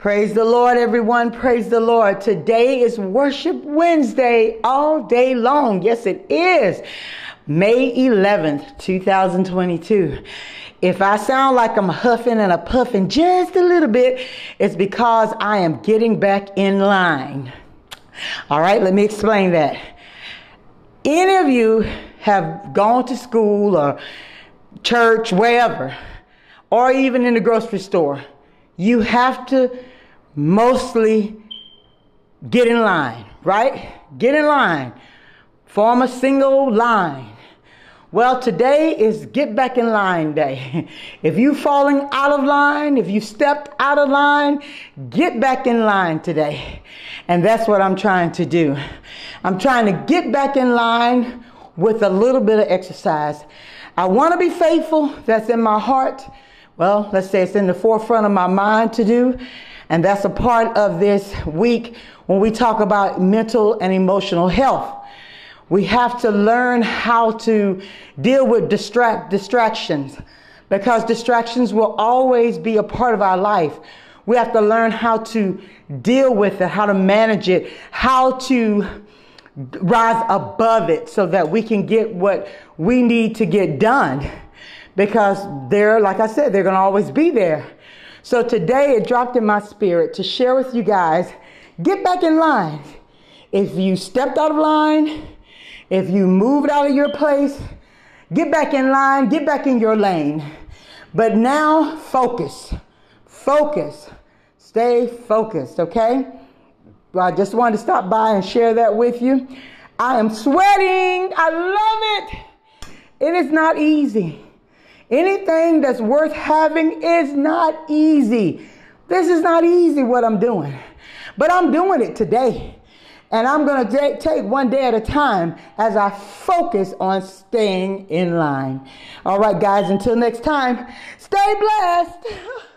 Praise the Lord, everyone. Praise the Lord. Today is Worship Wednesday all day long. Yes, it is. May 11th, 2022. If I sound like I'm huffing and a puffing just a little bit, it's because I am getting back in line. All right, let me explain that. Any of you have gone to school or church, wherever, or even in the grocery store, you have to mostly get in line, right? Get in line. Form a single line. Well, today is get back in line day. If you falling out of line, if you stepped out of line, get back in line today. And that's what I'm trying to do. I'm trying to get back in line with a little bit of exercise. I want to be faithful. That's in my heart. Well, let's say it's in the forefront of my mind to do. And that's a part of this week when we talk about mental and emotional health. We have to learn how to deal with distract distractions because distractions will always be a part of our life. We have to learn how to deal with it, how to manage it, how to rise above it so that we can get what we need to get done. Because they're, like I said, they're going to always be there. So today it dropped in my spirit to share with you guys get back in line. If you stepped out of line, if you moved out of your place, get back in line, get back in your lane. But now focus, focus, stay focused, okay? I just wanted to stop by and share that with you. I am sweating. I love it. It is not easy. Anything that's worth having is not easy. This is not easy what I'm doing, but I'm doing it today. And I'm going to take one day at a time as I focus on staying in line. All right, guys, until next time, stay blessed.